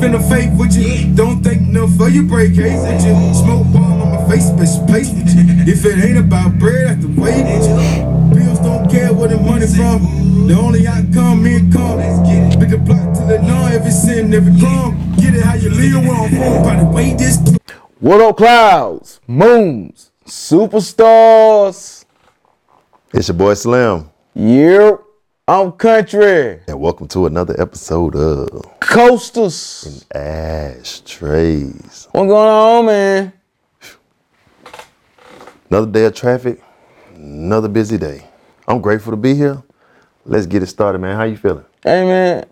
finna fake with you. Don't think enough for you break hate with you. Smoke ball on my face, bitch, place with you. If it ain't about bread, I have to wait with you. Bills don't care where the money from. The only outcome, me and come. Big a block till it know every sin, every crumb. Get it how you live, where I'm from. By the way, this. What up, clouds, moons, superstars? It's your boy Slim, Yep, I'm Kuntry. and welcome to another episode of Coasters. And Ashtrays. What going on, man? Another day of traffic, another busy day. I'm grateful to be here. Let's get it started, man. How you feeling? Hey, man,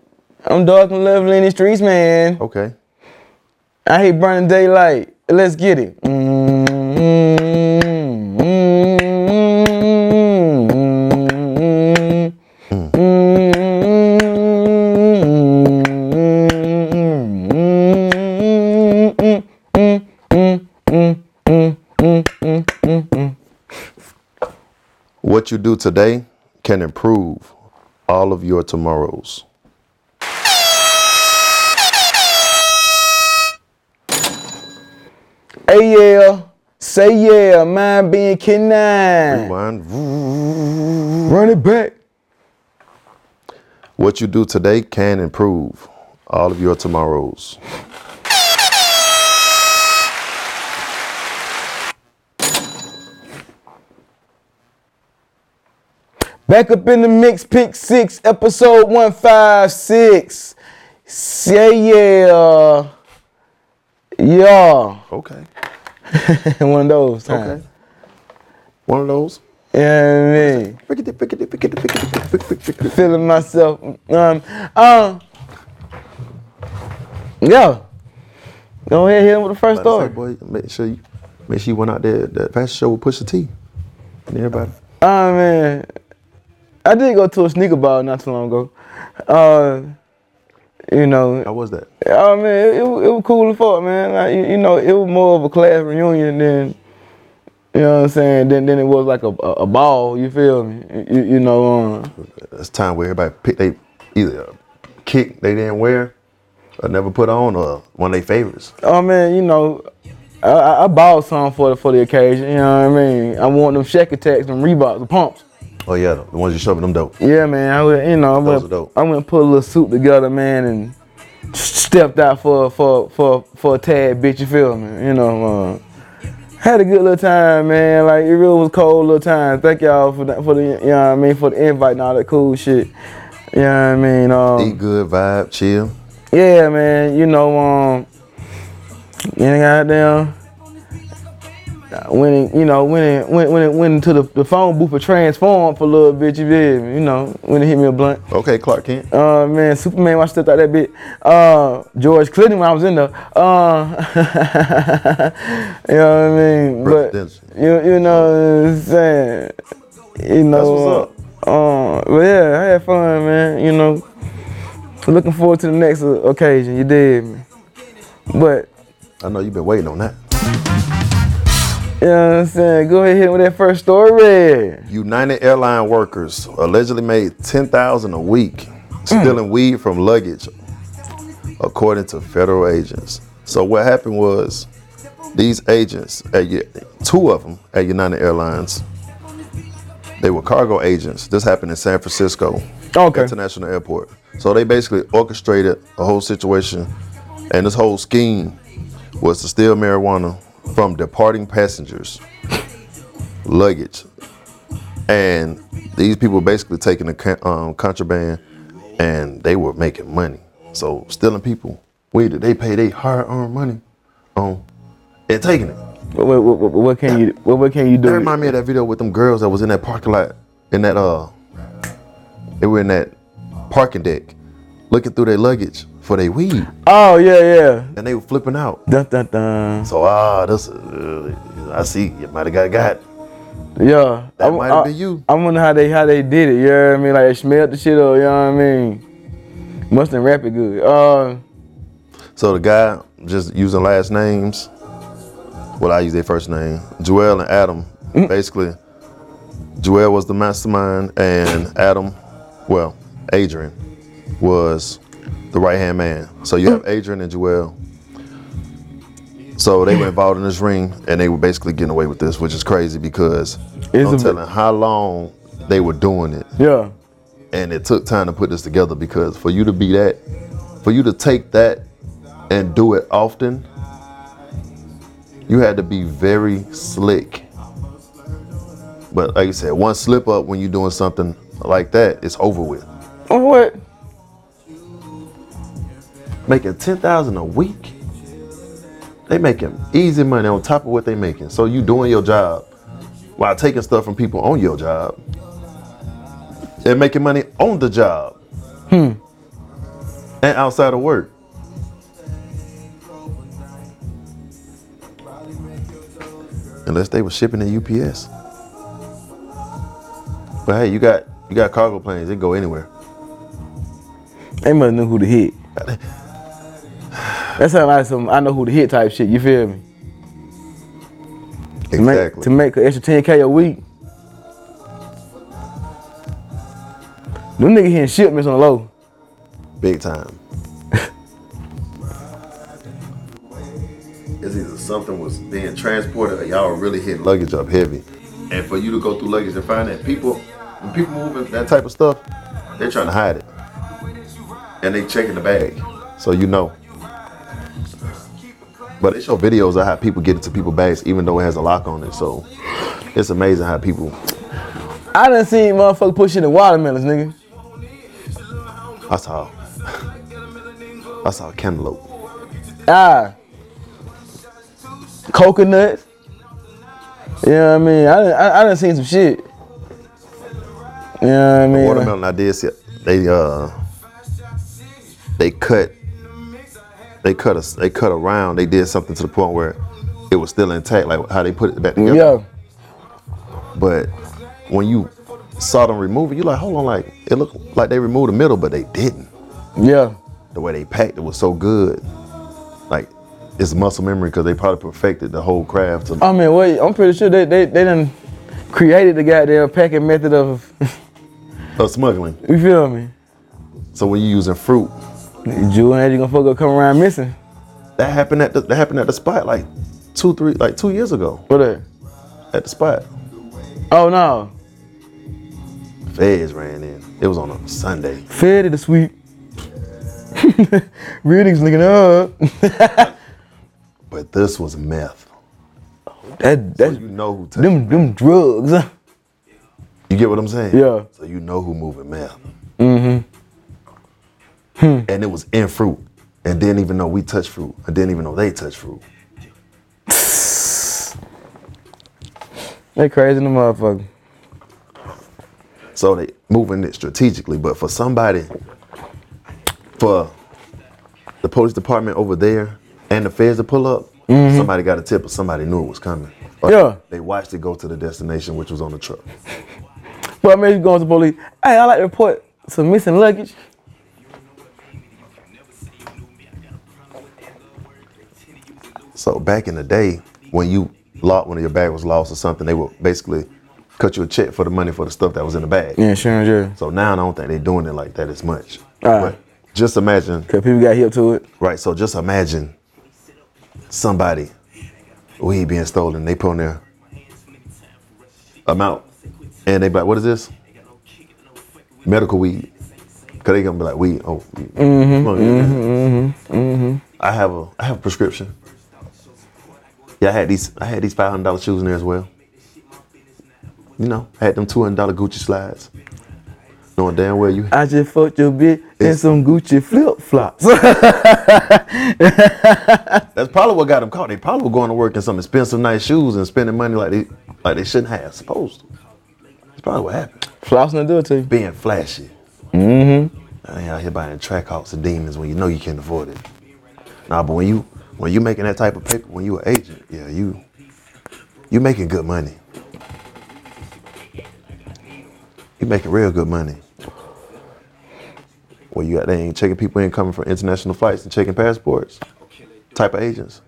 I'm dark and lovely in the streets, man. Okay. I hate burning daylight. Let's get it. Mm-hmm. What you do today can improve all of your tomorrows. Hey, yeah. Say yeah, mind being canine. Rewind. Run it back. What you do today can improve all of your tomorrows. Back up in the mix, pick six, episode 156. Say yeah. Yeah. Okay. One of those times. Okay. One of those. Yeah, I mean, pickety. feeling myself. Um, um, yeah. Go ahead, hit him with the first story. say, boy, make sure you make sure you went out there that fashion show with Pusha T. And everybody. Oh man, I did go to a sneaker ball not too long ago. Uh, you know, How was that? Oh man, it, it, was- it was cool as fuck, man. Like, you, you know, it was more of a class reunion than you know what I'm saying. Than, than it was like a, a, a ball. You feel me? You, you know, um, It's time where everybody pick they either a kick they didn't wear or never put on or one of their favorites. oh man, you know, I, I, I bought some for the for the occasion. You know what I mean? I want them Shaq Attaqs, them Reeboks, the pumps. Oh yeah, the ones you shoving them dope. Yeah, man. I went, you know, I went. I went and put a little suit together, man, and stepped out for for for for a tad bitch. You feel me? You know, uh, had a good little time, man. Like it really was cold little time. Thank y'all for that, for the, you know what I mean, for the invite and all that cool shit. You know what I mean? Um, Eat good, vibe, chill. yeah, man. You know, um, you know, goddamn. Went in, you know, went in, went went went into the, the phone booth for transform for a little bit. You me? You know, when it hit me a blunt. Okay, Clark Kent. Uh man, Superman, when I stepped out that bit. Uh, George Clinton when I was in there. Uh, you know what I mean? But you you know what I'm saying? You know. what's Uh, but yeah, I had fun, man. You know, looking forward to the next uh, occasion. You did me. But I know you've been waiting on that. You know what I'm saying? Go ahead and hit with that first story. United Airline workers allegedly made ten thousand a week stealing mm. weed from luggage, according to federal agents. So what happened was these agents, at, two of them at United Airlines, they were cargo agents. This happened in San Francisco Okay. International Airport. So they basically orchestrated a whole situation, and this whole scheme was to steal marijuana from departing passengers, luggage, and these people basically taking the um, contraband, and they were making money. So stealing people weed that they pay their hard-earned money on, and taking it. What, what, what, what can you what, what can you do? That remind me of that video with them girls that was in that parking lot, in that uh, they were in that parking deck, looking through their luggage for their weed, Oh yeah, yeah. and they were flipping out. Dun, dun, dun. So ah, this, uh, I see you might have got got. Yeah, That I- might have been you. I wonder how they how they did it. You know what I mean? Like they smelled the shit up. You know what I mean? Must have rap it good. Uh, So the guy just using last names. Well, I use their first name. Joel and Adam. Basically, Joel was the mastermind, and Adam, well, Adrian, was the right hand man. So you have Adrian and Joel. So they were involved in this ring, and they were basically getting away with this, which is crazy because It's I'm telling how long they were doing it, Yeah. and it took time to put this together because for you to be that, for you to take that and do it often, you had to be very slick. But like you said, one slip up when you're doing something like that, it's over with. What? Making ten thousand a week, they making easy money on top of what they making. So you doing your job while taking stuff from people on your job and making money on the job hmm. and outside of work. Unless they were shipping at UPS. But hey, you got you got cargo planes. They go anywhere. They must know who to hit. That sound like some I know who to hit type shit. You feel me? To make Exactly. to make an extra 10k a week. Them niggas hitting shipments on the low. Big time. it's either something was being transported or y'all were really hitting luggage up heavy. And for you to go through luggage and find that people, when people moving that type of stuff, they're trying to hide it. And they checking the bag. So you know. But they show videos of how people get into people's bags even though it has a lock on it. So it's amazing how people I done seen motherfuckers put shit in watermelons, nigga. I saw I saw a cantaloupe. Ah. Coconuts. You know what I mean? I done, I, I done seen some shit. You know what I mean? watermelon I did see they uh they cut they cut us they cut around they did something to the point where it was still intact like how they put it back together Yeah. but when you saw them remove it you're like hold on like it looked like they removed the middle but they didn't Yeah. the way they packed it was so good like it's muscle memory because they probably perfected the whole craft I mean, wait, I'm pretty sure they, they, they done created the goddamn packing method of, of smuggling you feel me? so when you're using fruit Jew and you gonna fuck up come around missing. that happened at the that happened at the spot like two three like two years ago What that? at the spot Oh no. Feds ran in. It was on a Sunday. Fed it the sweep. Real niggas looking up. But this was meth. That So you know who touched them them drugs. You get what I'm saying? Yeah. So you know who moving meth. Mm-hmm. Hmm. And it was in fruit. And didn't even know we touched fruit. I didn't even know they touched fruit. They crazy in the motherfucker. So they moving it strategically. But for somebody, for the police department over there and the feds to pull up, mm-hmm. somebody got a tip or somebody knew it was coming. Or Yeah. They watched it go to the destination, which was on the truck. But I mean, you going to police. Hey, I like to report some missing luggage. So back in the day, when you lost, when your bag was lost or something, they would basically cut you a check for the money for the stuff that was in the bag. Yeah, sure, yeah. So now I don't think they're doing it like that as much. Alright. But just imagine, Cause people got hip to it. right? So just imagine somebody weed being stolen. They put on their amount, and they be like, "What is this? Medical weed." Cause they gonna be like, "Weed, oh, weed. Come on, get that." I have a, I have a prescription. Yeah, I had these, I had these five hundred dollar shoes in there as well. You know, I had them two hundred dollar Gucci slides. Knowing damn well you I just fucked your bitch in some Gucci flip flops. That's probably what got them caught. They probably were going to work in some expensive, nice shoes and spending money like they like they shouldn't have supposed to. That's probably what happened. Flossing to do it to you. Being flashy. Mm-hmm. I ain't out here buying track hawks and demons when you know you can't afford it. Nah, but when you when you making that type of paper, when you an agent, yeah, you you making good money. You making real good money. Well, you got they ain't checking people in coming from international flights and checking passports. Type of agents.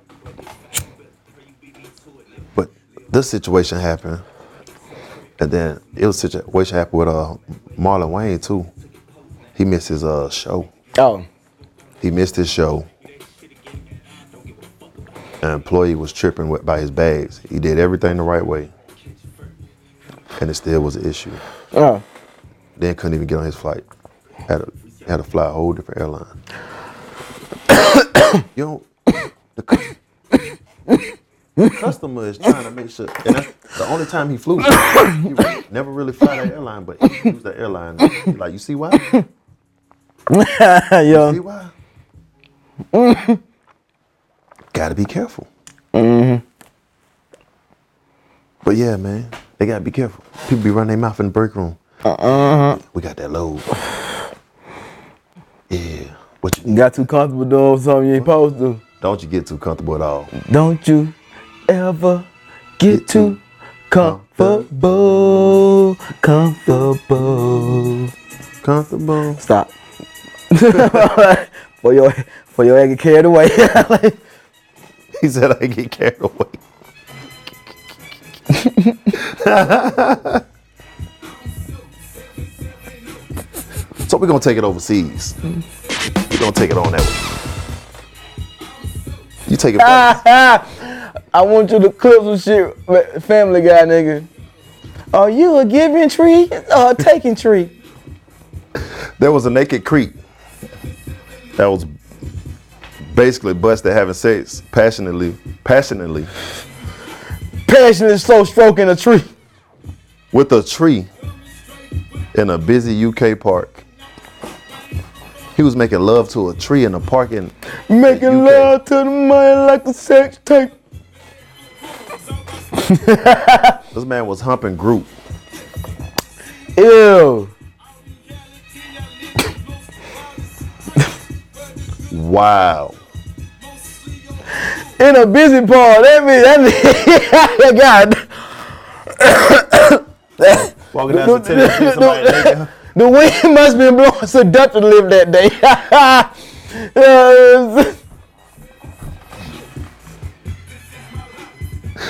But this situation happened, and then it was a situation happened with uh Marlon Wayans too. He missed his uh show. Oh. He missed his show. An employee was tripping with, by his bags. He did everything the right way, and it still was an issue. Oh. Then couldn't even get on his flight. Had to had to fly a whole different airline. you don't. The, cu- the customer is trying to make sure, and that's the only time he flew. he never really fly that airline, but he used that airline. Like you see why? Yo. See why? Gotta be careful. Mhm. But yeah, man, they gotta be careful. People be running their mouth in the break room. Uh-huh. We got that load. Yeah. What you, Got too comfortable doing something you ain't supposed to. don't you get too comfortable at all. Don't you ever get too comfortable, comfortable. Comfortable. Stop. for your for your egg get carried away. He said I get carried away. so we're gonna take it overseas. We're gonna take it on that way. You take it back. I want you to clip some shit, Family Guy nigga. Are you a giving tree or a taking tree? There was a naked creek that was basically busted having sex passionately, passionately Passionate slow stroking a tree. with a tree in a busy UK park. He was making love to a tree in a park in Making UK. love to the man like a sex tape. This man was humping Groot. Ew. Wow. In a busy part. That mean that mean God. Walking down the somebody naked. The wind must be blowing seductively that day. Yes.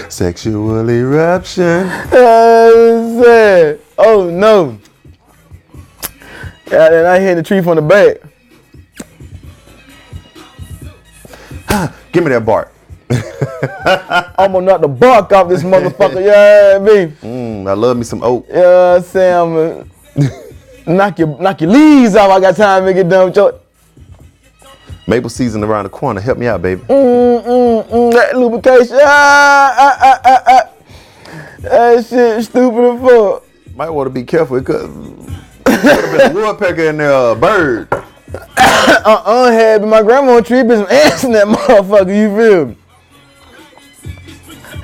Sexual eruption. Yes. oh no. Yeah, and I hit the tree from the back. Give me that bark. I'm gonna knock the bark off this motherfucker. Yeah, me. Mm, I love me some oak. Yeah, Sam. knock your knock your leaves off. I got time to get done with your Maple season around the corner. Help me out, baby. mm, mm, mm, that lubrication. Ah, ah, ah, ah, ah. That shit stupid as fuck. Might want to be careful. Because it could, have been a woodpecker in there, a bird. Uh-uh, had my grandma tree, been some ants in that motherfucker. You feel me?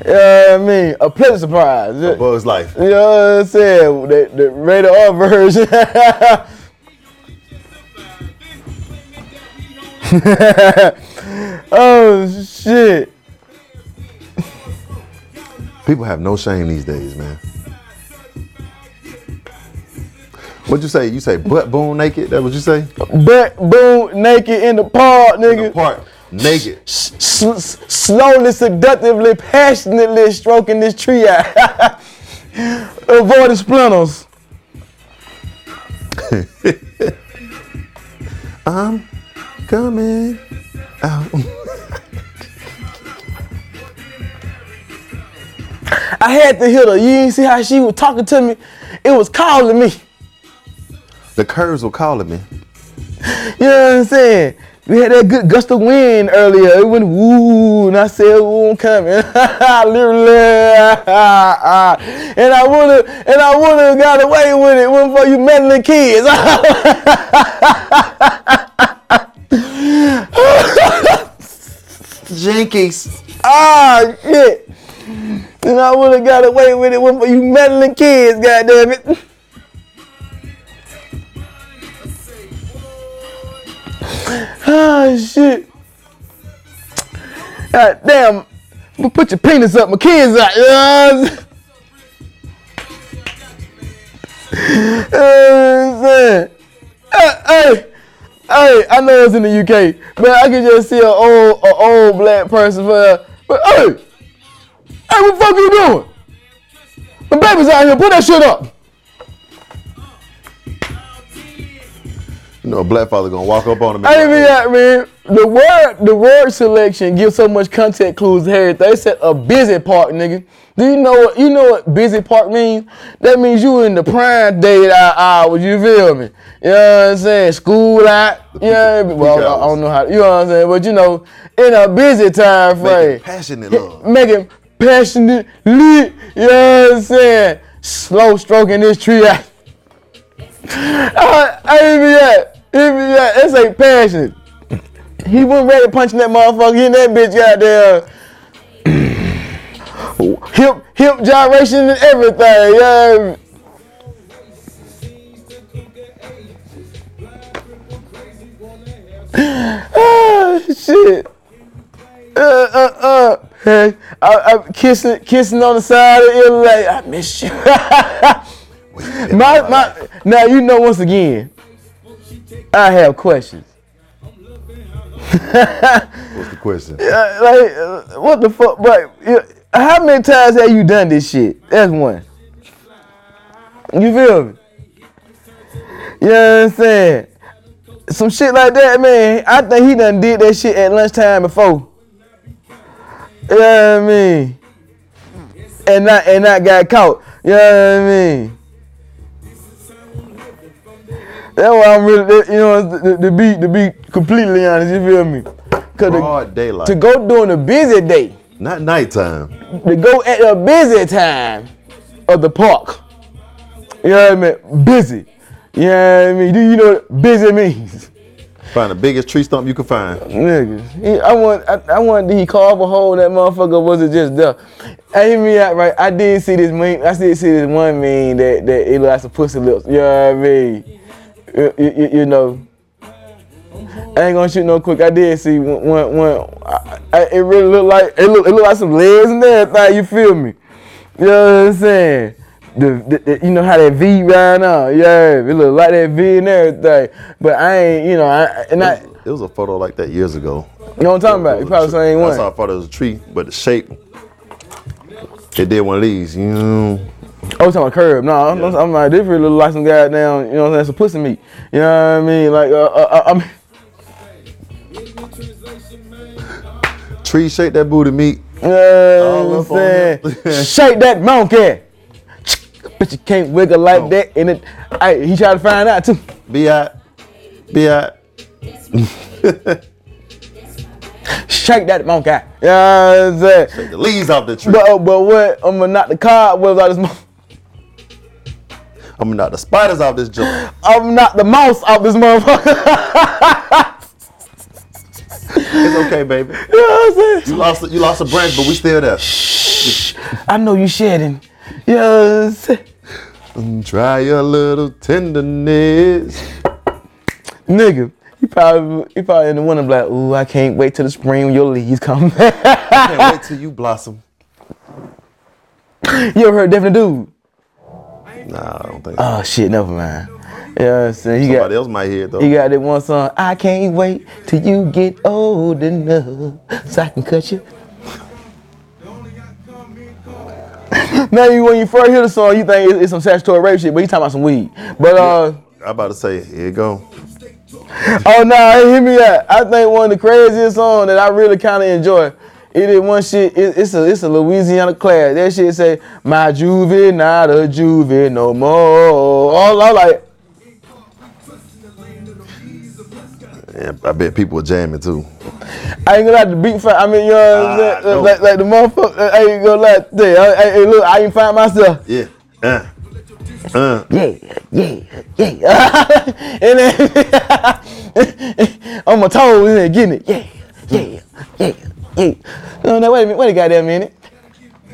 Yeah, I mean, a pleasant surprise. A life. You know what I'm saying? The, the rated R version. oh shit. People have no shame these days, man. What'd you say? You say butt boom naked? That what you say? Butt boom naked in the park, nigga. Part naked. S- s- slowly, seductively, passionately stroking this tree out. Avoid the splinters. I'm coming out. I had to hit her. You didn't see how she was talking to me? It was calling me. The curves were calling me. You know what I'm saying? We had that good gust of wind earlier. It went woo, and I said, "Ooh, I'm coming." Literally, and I would have, and I would have got away with it. One for you meddling kids. Jinkies. ah, shit. And I would have got away with it. One for you meddling kids. God damn it. Ah, shit. God damn. Put your penis up, my kids out. What I'm? Hey, hey, I know it's in the UK, but I can just see an old, a old black person for, but hey, hey, what the fuck you doing? The baby's out here, put that shit up. You know, a black father gonna walk up on him. I even like, that, man. The word, the word selection gives so much context clues to everything. They said a busy park, nigga. Do you know what you know what busy park means? That means you in the prime day hours. You feel me? You know what I'm saying? School out. You know what I mean? Well, I, I don't know how. You know what I'm saying? But you know, in a busy time Making frame, passionate love. making passionate, lit. You know what I'm saying? Slow stroking this tree out. I, I ain't be that. He be that. That's like passion. He wasn't ready punching that motherfucker. in that bitch goddamn hip hip gyration and everything. Yeah. Ah, shit. Uh, uh, uh. Hey, I, I kissing, kissing on the side of like, I miss you. my, my, now you know once again, I have questions. What's the question? Like, uh, what the fuck? But how many times have you done this shit? That's one. You feel me? You know what I'm saying? Some shit like that, man. I think he done did that shit at lunchtime before. You know what I mean? And not and not got caught. You know what I mean? That's why I'm really, you know, to, to be to be completely honest. You feel me? Cause to- Broad daylight. to go during a busy day, Not nighttime. to go at a busy time of the park. You know what I mean? Busy. You know what I mean? Do you know what busy means? Find the biggest tree stump you can find. Nigga, I want I, I want did he carve a hole that motherfucker was it just there? Hey, hear me out right. I did see this meme. I did see this one meme that, that it look like some pussy lips. You know what I mean? You, you- you know. I ain't gonna shoot no quick. I did see one one. one I, I, it really looked like it looked, it look like some legs and everything. You feel me? You know what I'm saying? The, the, the- you know how that V right now, yeah, it look like that V and everything. But I ain't, you know, I and I, It was a photo like that years ago. you know what I'm talking about? You probably how one. I thought it was a tree, but the shape, it did one of these. You know, Oh, talking about curb? No, I'm, Yeah. I'm like, this really look like some goddamn, you know what I'm saying, some pussy meat. You know what I mean? Like, uh, uh, I mean, tree shake that booty meat. you know what I'm saying? Shake that monkey. But you can't wiggle like Oh. that. And it, hey, he tried to find out too. Be out, be out. Shake that monkey. You know what I'm saying? Take the leaves off the tree. But, uh, but what? I'm gonna knock the cobwebs out this. I'm gonna the spiders off this joint. I'm gonna the mouse out this motherfucker. It's okay, baby. you know what I'm saying? You lost, you lost a branch, but we still there. I know you shedding. Yes. Try your little tenderness. Nigga, you probably you probably in the winter be like, ooh, I can't wait till the spring when your leaves come back. Can't wait till you blossom. you ever heard Definitely Dude? Nah, I don't think. Oh shit, never mind. You know what I'm saying? He Somebody got else might hear it though. he got that one song, I can't wait till you get old enough so I can cut you. now you when you first hear the song, you think it's, it's some statutory rape shit, but you talking about some weed. But uh I'm about to say, here you go. Oh no, nah, hear me out. I think one of the craziest songs that I really kind of enjoy. It is one shit. It, it's a it's a Louisiana class. That shit say my juvie not a juvie no more. All I like. Yeah, I bet people were jamming too. I ain't gonna let the beat fight. I mean, you know what I'm Ah, saying? no. Like, like the motherfucker. I ain't gonna let that. Hey, look, I ain't find myself. Yeah. Uh. Uh. Yeah, yeah, yeah. and then on my toes and then getting it. Yeah, yeah. No, no, wait a minute. Wait a goddamn minute.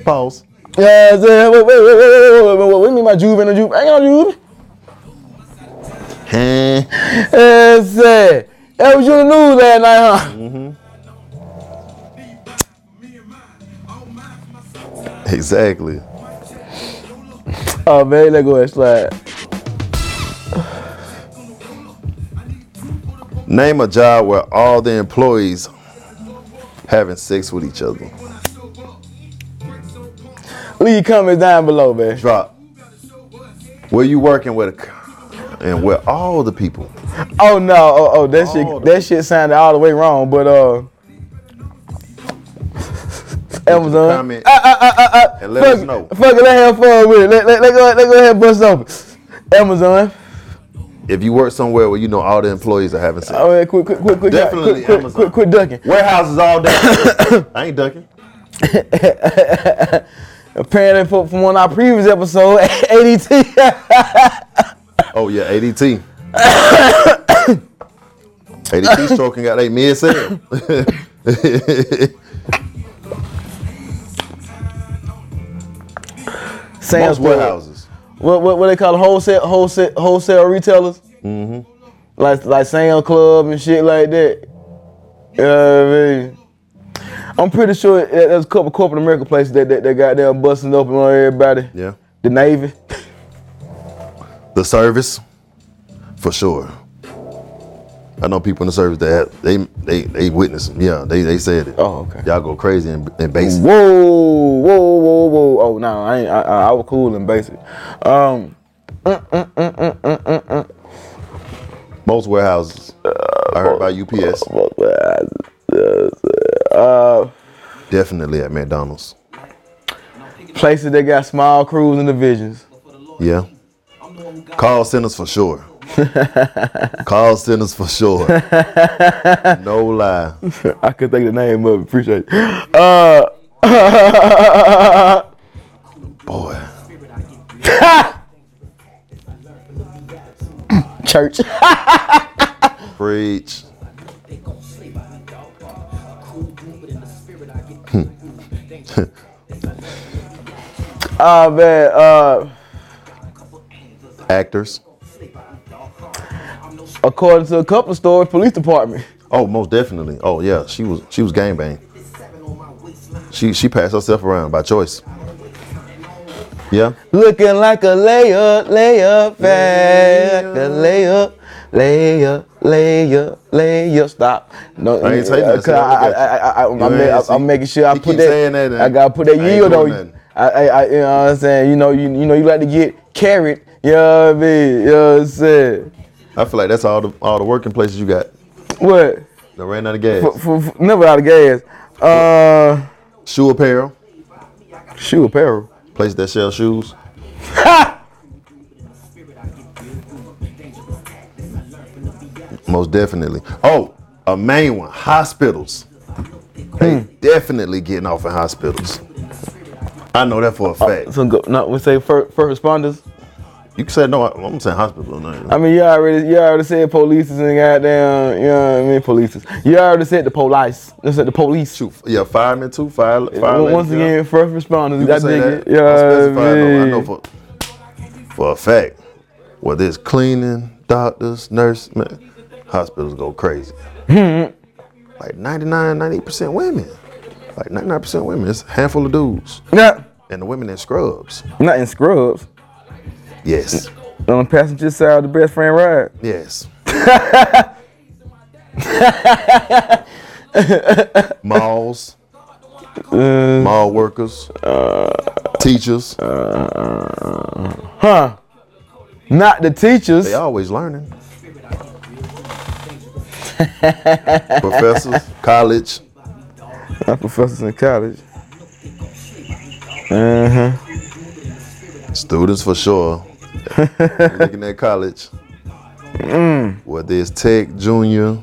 Pause. Yeah, saying, wait, wait, wait, wait, wait, wait, wait, wait, what do you mean my juve and a juve? I ain't got no juve. Huh? Yeah, say, that was you in the news last night, huh? Exactly. Oh man, let go and slide. Name a job where all the employees having sex with each other. Leave comments down below, man. Drop. Where you working with a, and where all the people Oh no! Oh, oh that All shit. That shit sounded all the way wrong. But uh, Amazon. comment Ah, ah, ah, ah, ah. and let fuck, us know. Fuck it. Let have fun with it. Let, let, let go. Let go ahead and bust open. Amazon. If you work somewhere where you know all the employees are having sex. Oh yeah, quit, quit, quit, quit, Definitely quit, Amazon. quit, quit ducking. Warehouses all day. I ain't ducking. Apparently, from, from one of our previous episodes, ADT. Oh yeah, ADT. ADT stroking got they mid sale. Sam's Most warehouses. What, what what they call it? wholesale wholesale wholesale retailers? Mm-hmm. Like like Sam's Club and shit like that. You know what I mean? I'm pretty sure there's a couple corporate America places that that, that got them busting open on everybody. Yeah. The Navy. The service, for sure. I know people in the service that have, they they they witnessed. Yeah, they they said it. Oh, okay. Y'all go crazy in, in basic. Whoa, whoa, whoa, whoa! Oh no, I ain't. I, I, I was cool and basic. Um, mm, mm, mm, Most warehouses. I heard about UPS. uh, Definitely at McDonald's. places that got small crews and divisions. Yeah. Call centers for sure. Call centers for sure. No lie. I could think the name of it. Appreciate it. Uh, Boy. church. Preach. Oh man. Uh, Actors. According to a couple of stores, police department. Oh, most definitely. Oh yeah, she was she was gang bang. She she passed herself around by choice. Yeah. Looking like a layup, layup, a layup, layup, layup, layup. Stop. No, I ain't saying uh, that, Cause I, I I, I, I, I, You I'm, ain't ma- see- I'm making sure I put that. that, I gotta put that yield on you. I, I, I, you know what I'm saying? You know, you, you know, you like to get carried. You know what I mean? You know what I'm saying? I feel like that's all the all the working places you got. What? That ran out of gas. For, for, for, never out of gas. Uh, Shoe apparel. shoe apparel. Place that sell shoes. Most definitely. Oh, a main one. Hospitals. They Hmm. definitely getting off in hospitals. I know that for a fact. So go, no, we say first, first responders. You can say no. I'm saying hospital. No, I mean, you already you already said police is and goddamn, you know what I mean, police. is. You already said the police. You said the police. Shoot, yeah, firemen too. Fire, fire Once yeah. again, first responders. You I dig that. it. You know I'll what I specify. I know for for a fact, whether it's cleaning, doctors, nurse, man, hospitals go crazy. Hmm. like 99, 98% women. Like 99% women. It's a handful of dudes. Yeah. And the women in scrubs. not in scrubs. Yes. On the passenger side of the best friend ride. Yes. Malls. Mall workers. teachers. Huh? Not the teachers. They always learning. Professors, college. Not professors in college. Uh huh. Students for sure. Looking at college. Mm. Whether it's tech, junior,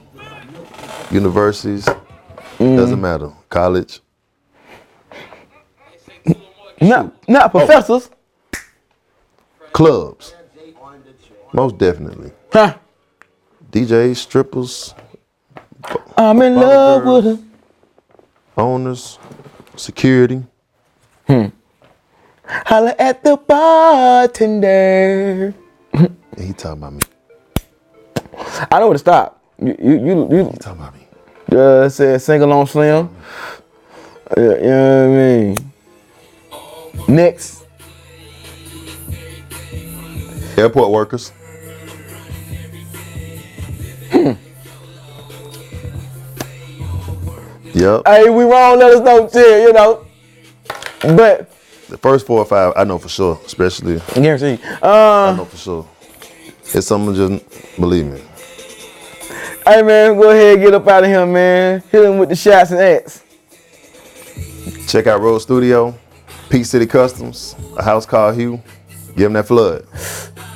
universities, mm. doesn't matter. College. Not not oh. professors. Clubs. Most definitely. Huh? DJs, strippers, I'm in love with her. owners, security. Hmm. Holla at the bartender. He talking about me. I know where to stop. You you you, you He talking about me. uh, said sing along slim. Uh, you know what I mean? Next. Airport workers. Yep. Hey, we wrong, let us know too, you know. But The first four or five, I know for sure, especially guarantee. I Uh know for sure. It's something just believe me. Hey man, go ahead get up out of here, man. Hit him with the shots and acts. Check out Road Studio, Peak City Customs, a house called Hugh. Give him that flood.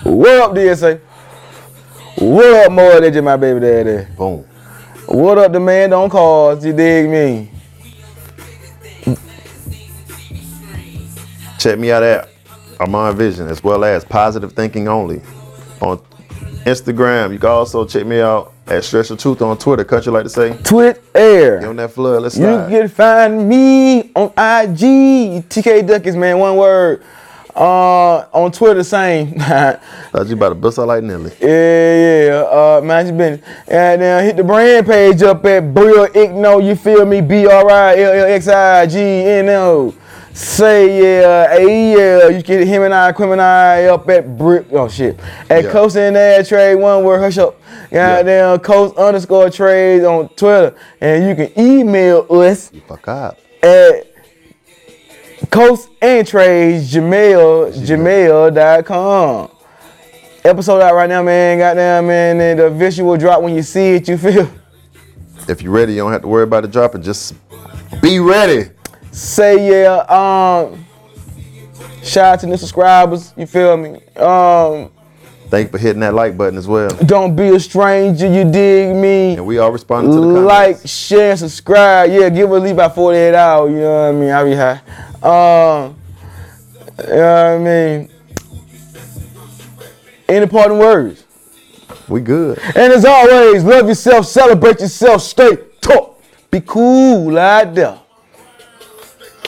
What up, DSA? What up, more than just my baby daddy? Boom. What up, the man don't cause, you dig me? Check me out at Armand Vision as well as Positive Thinking Only on Instagram. You can also check me out at Stretch the Truth on Twitter. Cut you like to say. Twit Get Air. on that flood. Let's You slide. can find me on IG, TK Duckets, man, one word. Uh, on Twitter, same. Thought you about to bust out like Nelly. Yeah, yeah, uh, man, you been and then hit the brand page up at Brill Igno, you feel me? B R I L L X I G N O. Say yeah, hey yeah, you get him and I, Quim and I up at Brick. Oh shit, at Yeah. Coast and Ad Trade, one word, hush up. Goddamn, Coast underscore trades on Twitter, and you can email us Fuck up. at Coast and Trades Gmail Gmail.com. Episode out right now, man. Goddamn, man. And the visual drop when you see it, you feel. If you're ready, you don't have to worry about the dropping. Just be ready. Say yeah. Um. Shout out to new subscribers. You feel me? Um. Thank you for hitting that like button as well. Don't be a stranger. You dig me? And we all responding to the comments. like, share, subscribe. Yeah, give us leave by 48 hours. You know what I mean? I'll be high. Um, you know what I mean? Any parting words? We good. And as always, love yourself, celebrate yourself, stay tough, be cool out there.